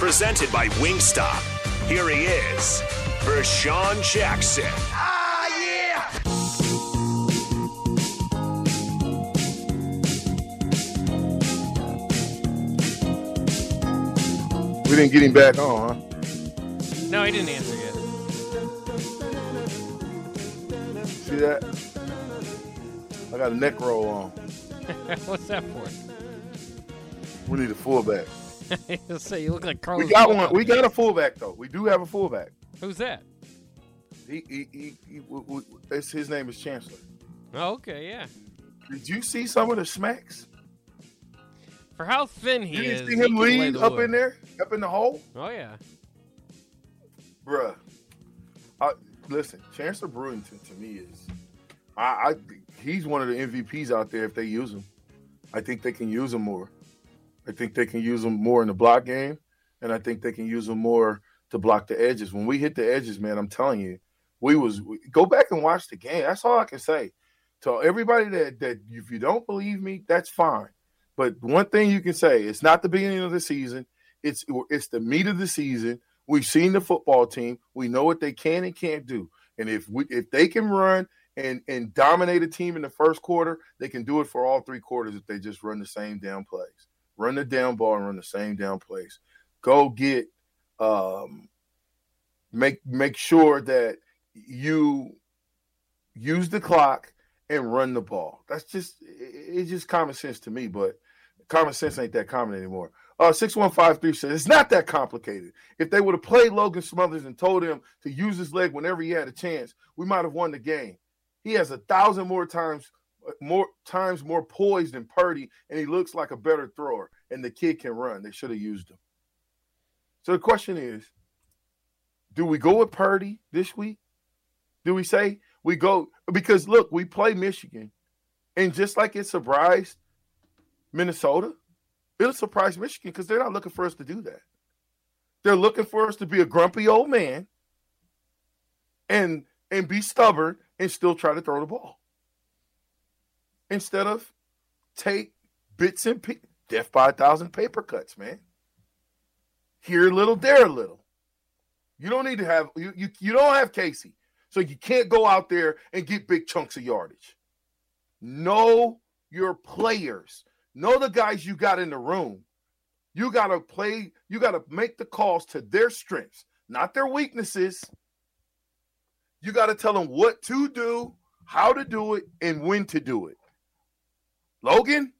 Presented by Wingstop. Here he is, Vershawn Jackson. Ah, yeah! We didn't get him back on, huh? No, he didn't answer yet. See that? I got a neck roll on. What's that for? We need a fullback. Say you look like Carlos. We got one. We got a fullback though. We do have a fullback. Who's that? He, he, he, he w- w- it's, his name is Chancellor. Oh, okay, yeah. Did you see some of the smacks? For how thin he You is, didn't see him lead up wood. in there, up in the hole, Oh yeah. bruh. I, listen, Chancellor Brewington to me is, I, I, he's one of the MVPs out there if they use him. I think they can use him more. I think they can use them more in the block game, and I think they can use them more to block the edges. When we hit the edges, man, I'm telling you, we was we, go back and watch the game. That's all I can say. To everybody that that if you don't believe me, that's fine. But one thing you can say, it's not the beginning of the season. It's it's the meat of the season. We've seen the football team. We know what they can and can't do. And if we if they can run and and dominate a team in the first quarter, they can do it for all three quarters if they just run the same damn plays. Run the down ball and run the same down plays. Go get um make make sure that you use the clock and run the ball. That's just it's just common sense to me, but common sense ain't that common anymore. Uh, 6153 says it's not that complicated. If they would have played Logan Smothers and told him to use his leg whenever he had a chance, we might have won the game. He has a thousand more times more times more poised than Purdy, and he looks like a better thrower. And the kid can run. They should have used him. So the question is, do we go with Purdy this week? Do we say we go because look, we play Michigan, and just like it surprised Minnesota, it'll surprise Michigan because they're not looking for us to do that. They're looking for us to be a grumpy old man and and be stubborn and still try to throw the ball. Instead of take bits and pieces, death by a thousand paper cuts, man. Here a little, there a little. You don't need to have you, you you don't have Casey. So you can't go out there and get big chunks of yardage. Know your players. Know the guys you got in the room. You got to play, you got to make the calls to their strengths, not their weaknesses. You got to tell them what to do, how to do it, and when to do it. Logan,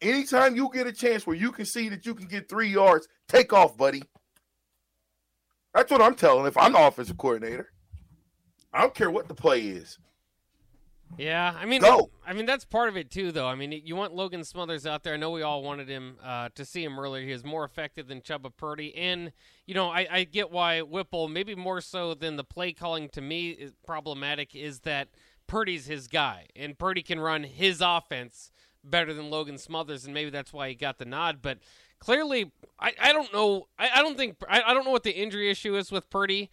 anytime you get a chance where you can see that you can get three yards, take off, buddy. That's what I'm telling if I'm the offensive coordinator. I don't care what the play is. Yeah, I mean, Go. I mean that's part of it too, though. I mean, you want Logan Smothers out there. I know we all wanted him uh, to see him earlier. He is more effective than Chuba Purdy, and you know, I, I get why Whipple, maybe more so than the play calling to me is problematic, is that Purdy's his guy, and Purdy can run his offense better than Logan Smothers, and maybe that's why he got the nod. But clearly, I, I don't know. I, I don't think I, I don't know what the injury issue is with Purdy.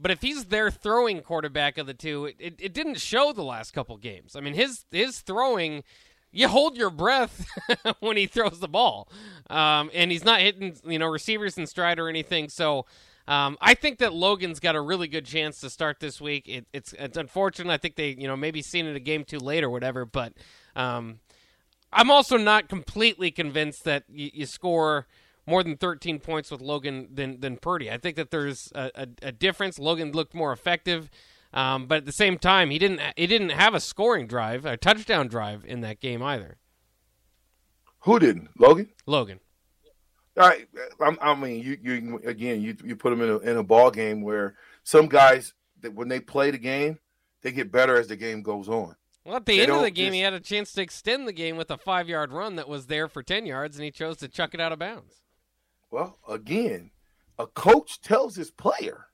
But if he's their throwing quarterback of the two, it, it, it didn't show the last couple games. I mean, his his throwing, you hold your breath when he throws the ball, um, and he's not hitting you know receivers in stride or anything. So. Um, I think that Logan's got a really good chance to start this week. It, it's it's unfortunate. I think they you know maybe seen it a game too late or whatever. But um, I'm also not completely convinced that you, you score more than 13 points with Logan than than Purdy. I think that there's a, a, a difference. Logan looked more effective, um, but at the same time, he didn't he didn't have a scoring drive, a touchdown drive in that game either. Who didn't? Logan. Logan. All right. I, I mean, you you again you you put them in a in a ball game where some guys that when they play the game, they get better as the game goes on. Well, at the They end of the game, just- he had a chance to extend the game with a five yard run that was there for 10 yards, and he chose to chuck it out of bounds. Well, again, a coach tells his player,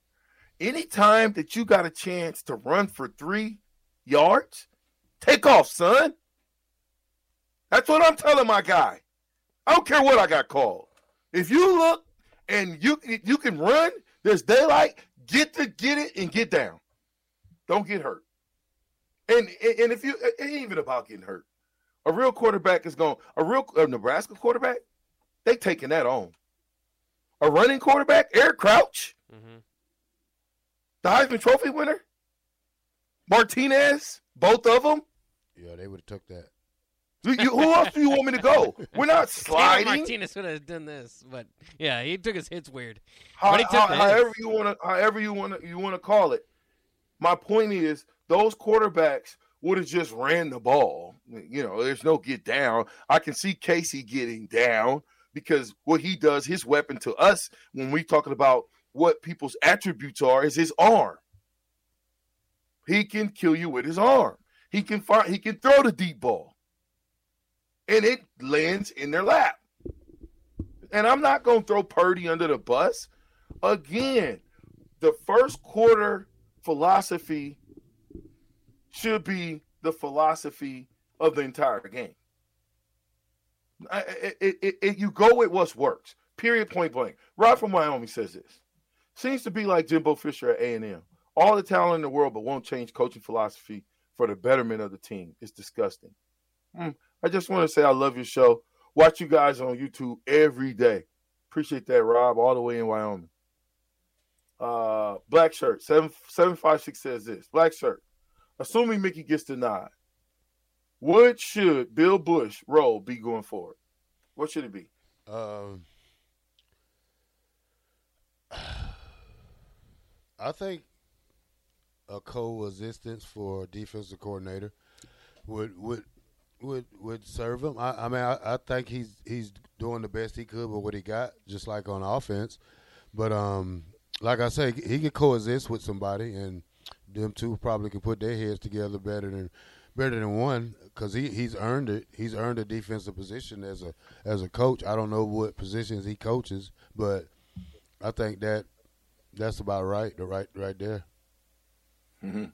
anytime that you got a chance to run for three yards, take off, son. That's what I'm telling my guy. I don't care what I got called. If you look and you you can run, there's daylight. Get to get it and get down. Don't get hurt. And and if you it ain't even about getting hurt. A real quarterback is going. A real a Nebraska quarterback, they taking that on. A running quarterback, Eric Crouch, hmm the Heisman Trophy winner, Martinez, both of them. Yeah, they would have took that. You- you- who else do you want me to go? We're not Taylor sliding. Martinez would have done this, but yeah, he took his hits weird. How- But he took how- however hits. you want to, however you want to, you want to call it. My point is, those quarterbacks would have just ran the ball. You know, there's no get down. I can see Casey getting down because what he does, his weapon to us, when we talking about what people's attributes are, is his arm. He can kill you with his arm. He can find. He can throw the deep ball, and it lands in their lap. And I'm not to throw Purdy under the bus. Again, the first quarter philosophy should be the philosophy of the entire game. It- it- it- you go with what works. Period. Point blank. Rob from Wyoming says this. Seems to be like Jimbo Fisher at A&M. All the talent in the world, but won't change coaching philosophy for the betterment of the team. It's disgusting. Hmm. I just want to say I love your show. Watch you guys on YouTube every day. Appreciate that, Rob, all the way in Wyoming. Uh, black shirt seven seven five six says this. Black shirt. Assuming Mickey gets denied, what should Bill Busch role be going forward? What should it be? Um, I think a coexistence for defensive coordinator would would would would serve him. I, I mean, I, I think he's he's doing the best he could with what he got, just like on offense. But um, like I say, he could coexist with somebody, and them two probably can put their heads together better than better than one because he, he's earned it. He's earned a defensive position as a as a coach. I don't know what positions he coaches, but I think that that's about right. The right right there. Mm-hmm.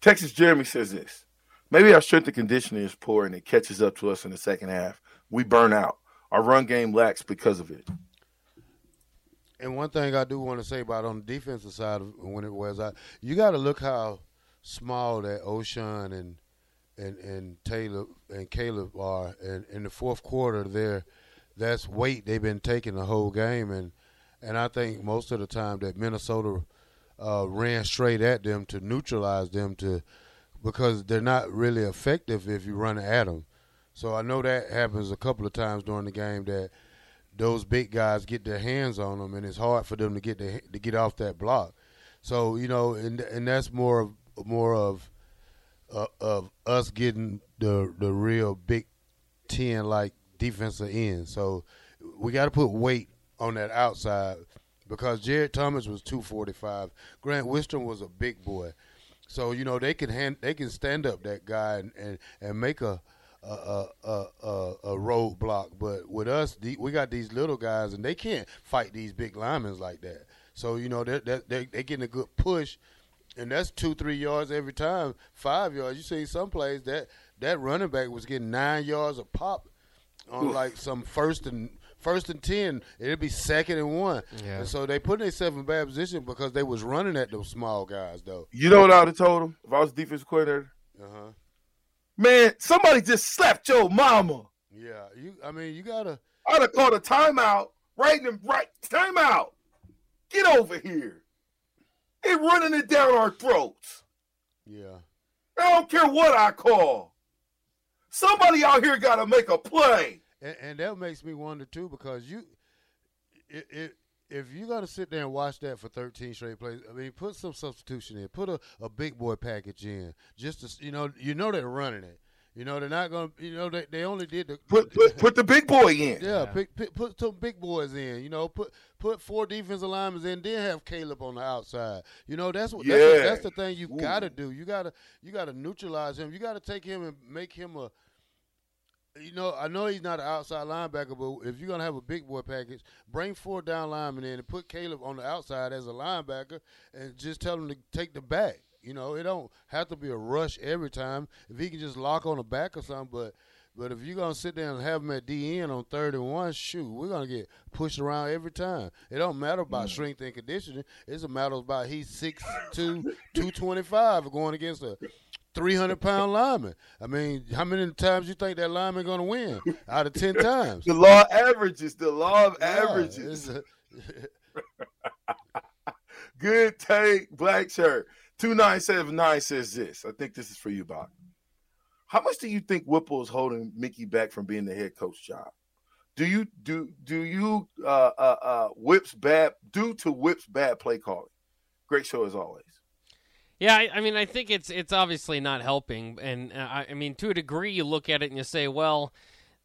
Texas Jeremy says this. Maybe our strength and conditioning is poor and it catches up to us in the second half. We burn out. Our run game lacks because of it. And one thing I do want to say about on the defensive side of when it was I, you got to look how small that Ochaun and and and Taylor and Caleb are, and in the fourth quarter there, that's weight they've been taking the whole game, and and I think most of the time that Minnesota uh, ran straight at them to neutralize them to because they're not really effective if you run at them. So I know that happens a couple of times during the game that those big guys get their hands on them, and it's hard for them to get to get off that block. So you know, and and that's more of more of uh, of us getting the the real Big Ten like defensive end. So we got to put weight on that outside because Jared Tomich was two forty five. Grant Wistrom was a big boy. So you know they can hand they can stand up that guy and and, and make a a a a, a, a roadblock. But with us, the, we got these little guys and they can't fight these big linemen like that. So you know they they they they getting a good push, and that's two three yards every time, five yards. You see some plays that that running back was getting nine yards a pop on like some first and first and ten. It'd be second and one. Yeah. And so they put themselves in bad position because they was running at those small guys though. You know what I would have told him if I was defense coordinator? Uh huh. Man, somebody just slapped your mama. Yeah. You. I mean, you gotta. I'd have called a timeout. Right in the right timeout. Get over here. They're running it down our throats. Yeah. I don't care what I call. Somebody out here got to make a play. And, and that makes me wonder too because you it, it, if you're gonna sit there and watch that for 13 straight plays, I mean, put some substitution in, put a, a big boy package in, just to you know, you know they're running it. You know they're not gonna. You know they, they only did the put put, put the big boy in. Yeah, Pick, pick, put some big boys in. You know, put put four defensive linemen in, then have Caleb on the outside. You know that's what Yeah. that's, that's the thing you gotta do. You gotta you gotta neutralize him. You gotta take him and make him a. You know, I know he's not an outside linebacker, but if you're gonna have a big boy package, bring four down linemen in and put Caleb on the outside as a linebacker, and just tell him to take the back. You know, it don't have to be a rush every time. If he can just lock on the back or something, but but if you're gonna sit there and have him at DN on third and one, shoot, we're gonna get pushed around every time. It don't matter about mm. strength and conditioning. It's a matter about he's 6'2", 225 going against a three hundred pound lineman. I mean, how many times you think that lineman gonna win? Out of ten times. The law of averages. The law of Yeah, averages. a- Good take, black shirt. 2979 says this. I think this is for you, Bob. How much do you think Whipple is holding Mickey back from being the head coach job? Do you do do you uh uh uh whips bad due to whips bad play calling? Great show as always. Yeah, I, I mean, I think it's it's obviously not helping, and uh, I, mean, to a degree, you look at it and you say, well,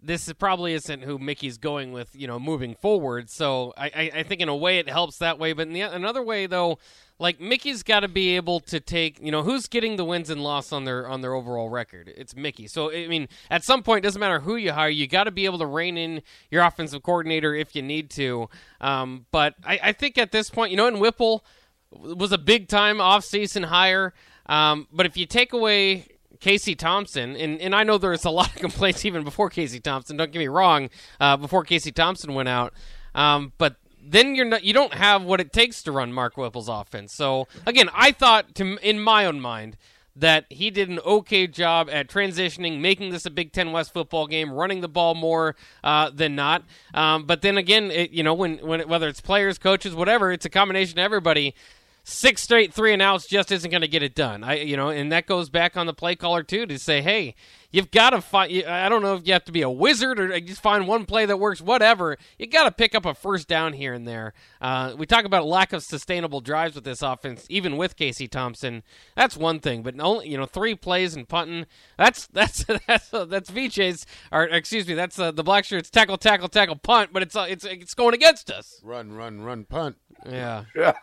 this is- probably isn't who Mickey's going with, you know, moving forward. So I, I, I think in a way it helps that way, but in the, another way though, like Mickey's got to be able to take, you know, who's getting the wins and loss on their on their overall record. It's Mickey. So I mean, at some point, it doesn't matter who you hire, you got to be able to rein in your offensive coordinator if you need to. Um, but I, I think at this point, you know, in Whipple was a big time offseason hire. Um, but if you take away Casey Thompson, and, and I know there's a lot of complaints even before Casey Thompson. Don't get me wrong, uh, before Casey Thompson went out, um, but then you're not you don't have what it takes to run Mark Whipple's offense. So again, I thought to in my own mind that he did an okay job at transitioning, making this a Big Ten West football game, running the ball more uh, than not. Um, but then again, it, you know, when when it, whether it's players, coaches, whatever, it's a combination of everybody six straight three and outs just isn't going to get it done. I you know, and that goes back on the play caller too to say, hey, you've got to find. I don't know if you have to be a wizard or just find one play that works. Whatever, you got to pick up a first down here and there. Uh, we talk about lack of sustainable drives with this offense, even with Casey Thompson. That's one thing, but only you know three plays and punting. That's that's that's that's VJ's or excuse me, that's uh, the black shirts tackle tackle tackle punt, but it's uh, it's it's going against us. run, run, run, punt. Yeah.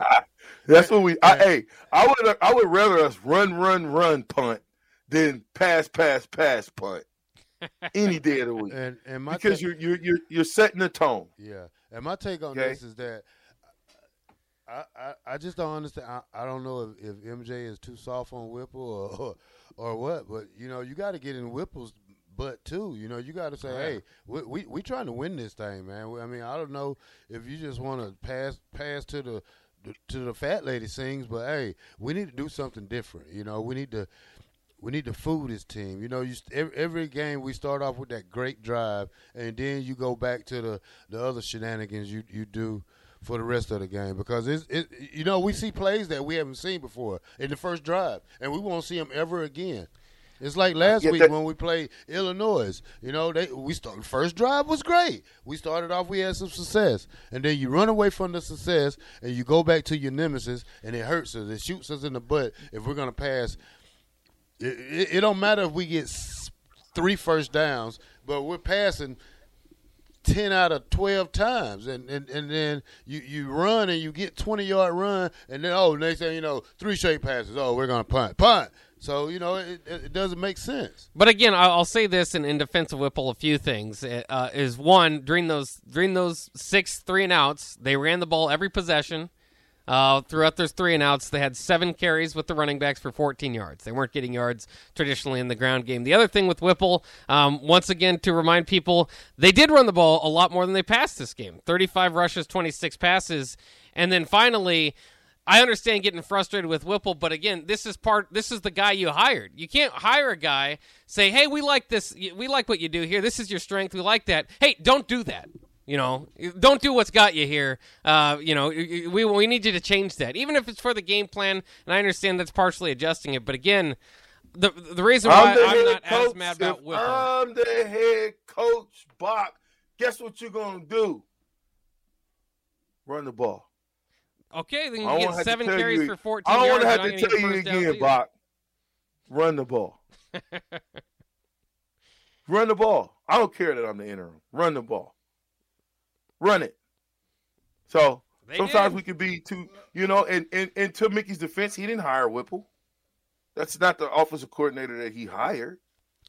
That's what we. I, hey, I would I would rather us run, run, run punt than pass, pass, pass punt any day of the week And and my because ta- you're you're you're you're setting the tone. Yeah, and my take on Okay. this is that I, I, I just don't understand. I, I don't know if, if MJ is too soft on Whipple or or, or what, but you know you got to get in Whipple's butt too. You know you got to say, hey, we, we we trying to win this thing, man. I mean, I don't know if you just want to pass pass to the to the fat lady sings, but hey, we need to do something different. You know, we need to we need to food this team. You know, you st- every, every game we start off with that great drive, and then you go back to the, the other shenanigans you, you do for the rest of the game because it's it, you know we see plays that we haven't seen before in the first drive, and we won't see them ever again. It's like last get week that- when we played Illinois. You know, they we start first drive was great. We started off, we had some success, and then you run away from the success and you go back to your nemesis, and it hurts us. It shoots us in the butt if we're gonna pass it, it, don't matter if we get three first downs, but we're passing ten out of twelve times, and and, and then you, you run and you get twenty yard run, and then oh next thing you know three straight passes. Oh, we're gonna punt, punt. So you know it, it, doesn't make sense. But again, I'll I'll say this in, in defense of Whipple: a few things uh, is one during those during those six three and outs, they ran the ball every possession. Uh, throughout those three and outs, they had seven carries with the running backs for 14 yards. They weren't getting yards traditionally in the ground game. The other thing with Whipple, um, once again, to remind people, they did run the ball a lot more than they passed this game 35 rushes, 26 passes. And then finally, I understand getting frustrated with Whipple, but again, this is part. This is the guy you hired. You can't hire a guy say, "Hey, we like this. We like what you do here. This is your strength. We like that." Hey, don't do that. You know, don't do what's got you here. Uh, you know, we we need you to change that, even if it's for the game plan. And I understand that's partially adjusting it, but again, the the reason why I'm head not as coach. mad about Whipple. I'm the head coach, Bach. Guess what you're gonna do? Run the ball. Okay, then you get seven carries you- for 14 I don't want to have to tell you get first downs again. Bach. Run the ball. Run the ball. I don't care that I'm the interim. Run the ball. Run it. So They sometimes did. we could be too, you know, and, and and to Mickey's defense, he didn't hire Whipple. That's not the offensive coordinator that he hired.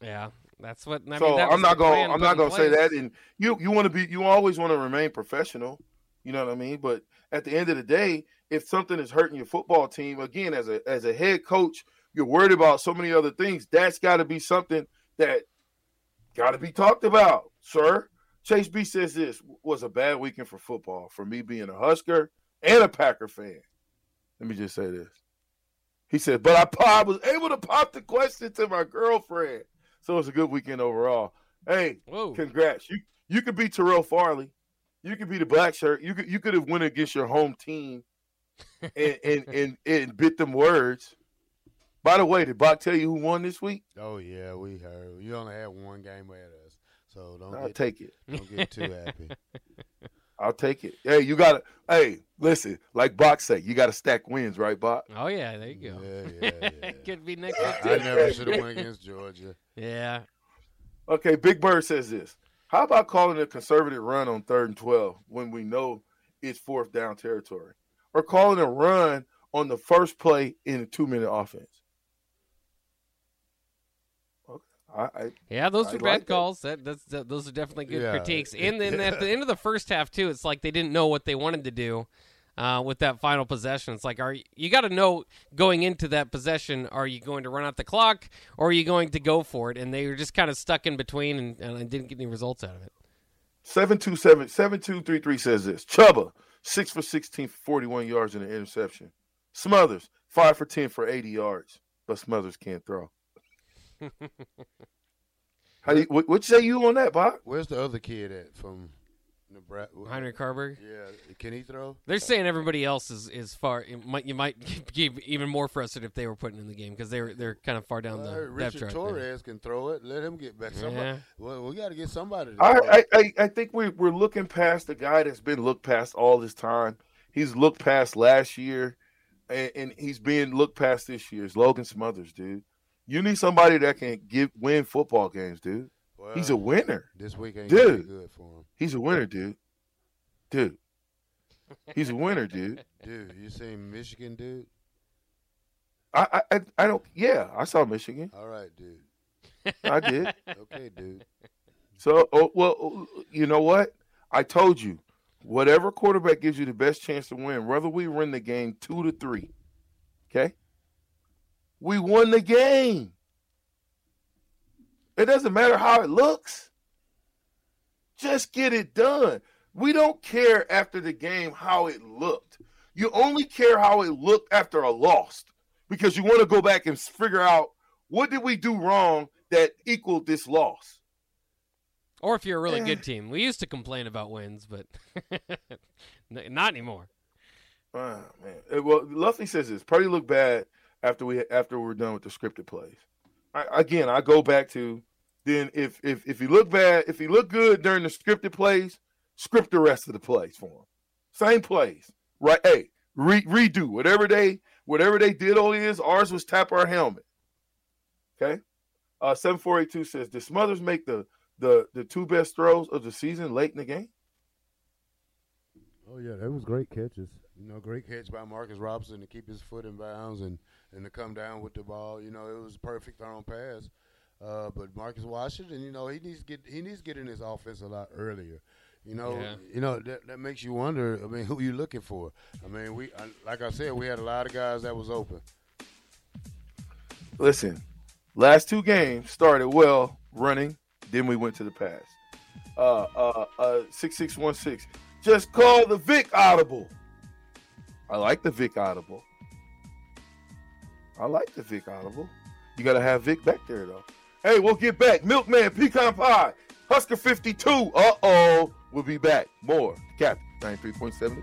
Yeah, that's what. I so mean, I'm not going. I'm not going to say that. And you you want to be. You always want to remain professional. You know what I mean. But at the end of the day, if something is hurting your football team, again, as a as a head coach, you're worried about so many other things. That's got to be something that got to be talked about, sir. Chase B says this was a bad weekend for football for me being a Husker and a Packer fan. Let me just say this. He said, but I, pop- I was able to pop the question to my girlfriend. So it's a good weekend overall. Hey, Whoa. congrats. You you could be Terrell Farley. You could be the black shirt. You could you could have went against your home team and and, and, and bit them words. By the way, did Bach tell you who won this week? Oh yeah, we heard. You only had one game ahead of us, so don't I'll get, take it. don't get too happy. I'll take it. Hey, you gotta hey, listen, like Bach say, you gotta stack wins, right, Bach? Oh yeah, there you go. Yeah, yeah, yeah. Could be next week I too. never should have went against Georgia. Yeah. Okay, Big Bird says this. How about calling a conservative run on third and 12 when we know it's fourth down territory? Or calling a run on the first play in a two minute offense? Okay. I, I, Yeah, those I are like bad that. calls. That, that's that, those are definitely good Yeah. critiques. And then at the end of the first half too, it's like they didn't know what they wanted to do uh, with that final possession. It's like, are you, you got to know going into that possession? Are you going to run out the clock or are you going to go for it? And they were just kind of stuck in between and, and didn't get any results out of it. 727 7233 says this. Chuba, 6 for 16 for 41 yards and an interception. Smothers, 5 for 10 for 80 yards. But Smothers can't throw. How do you, what, what say you on that, Bob? Where's the other kid at from Nebraska? Heinrich Haarberg. Yeah, can he throw? They're saying everybody else is, is far. It might, you might be even more frustrated if they were putting in the game because they were they're kind of far down Well, the depth Richard chart. Torres there. can throw it. Let him get back. Somebody, Yeah. well, we got to get somebody. To I, I, I, I think we, we're looking past the guy that's been looked past all this time. He's looked past last year, and, and he's being looked past this year. It's Logan Smothers, dude. You need somebody that can give win football games, dude. well, He's a winner. This week ain't Dude. good for him. He's a winner, dude. Dude. He's a winner, dude. Dude, you seen Michigan, dude? I, I I- don't yeah, I saw Michigan. All right, dude. I did. Okay, dude. So oh, well oh, you know what? I told you. Whatever quarterback gives you the best chance to win, whether we win the game two to three. Okay? We won the game. It doesn't matter how it looks. Just get it done. We don't care after the game how it looked. You only care how it looked after a loss because you want to go back and figure out what did we do wrong that equaled this loss. Or if you're a really Eh. good team, we used to complain about wins, but not anymore. Ah, man. Uh, Well, Luffy says this. Purdy looked bad after we after we're done with the scripted plays. I, again, I go back to then if if if he look bad, if he look good during the scripted plays, script the rest of the plays for him. Same plays, right? Hey, re, redo whatever they whatever they did. All is ours was tap our helmet. Okay. Uh, seven four eight two says, "Did Smothers make the the the two best throws of the season late in the game?" Oh yeah, that was great catches. You know, great catch by Marcus Robinson to keep his foot in bounds and, and to come down with the ball. You know, it was a perfect thrown pass. Uh, but Marcus Washington, you know, he needs to get he needs to get in his offense a lot earlier. You know, Yeah. you know that, that makes you wonder. I mean, who you looking for? I mean, we I, like I said, we had a lot of guys that was open. listen, last two games started well running, then we went to the pass. Uh, uh, uh, six six one six. Just call the Vic audible. I like the Vic audible. I like the Vic audible. You gotta have Vic back there though. Hey, we'll get back. Milkman, pecan pie, Husker fifty two. Uh oh, we'll be back. More. Captain ninety three point seven.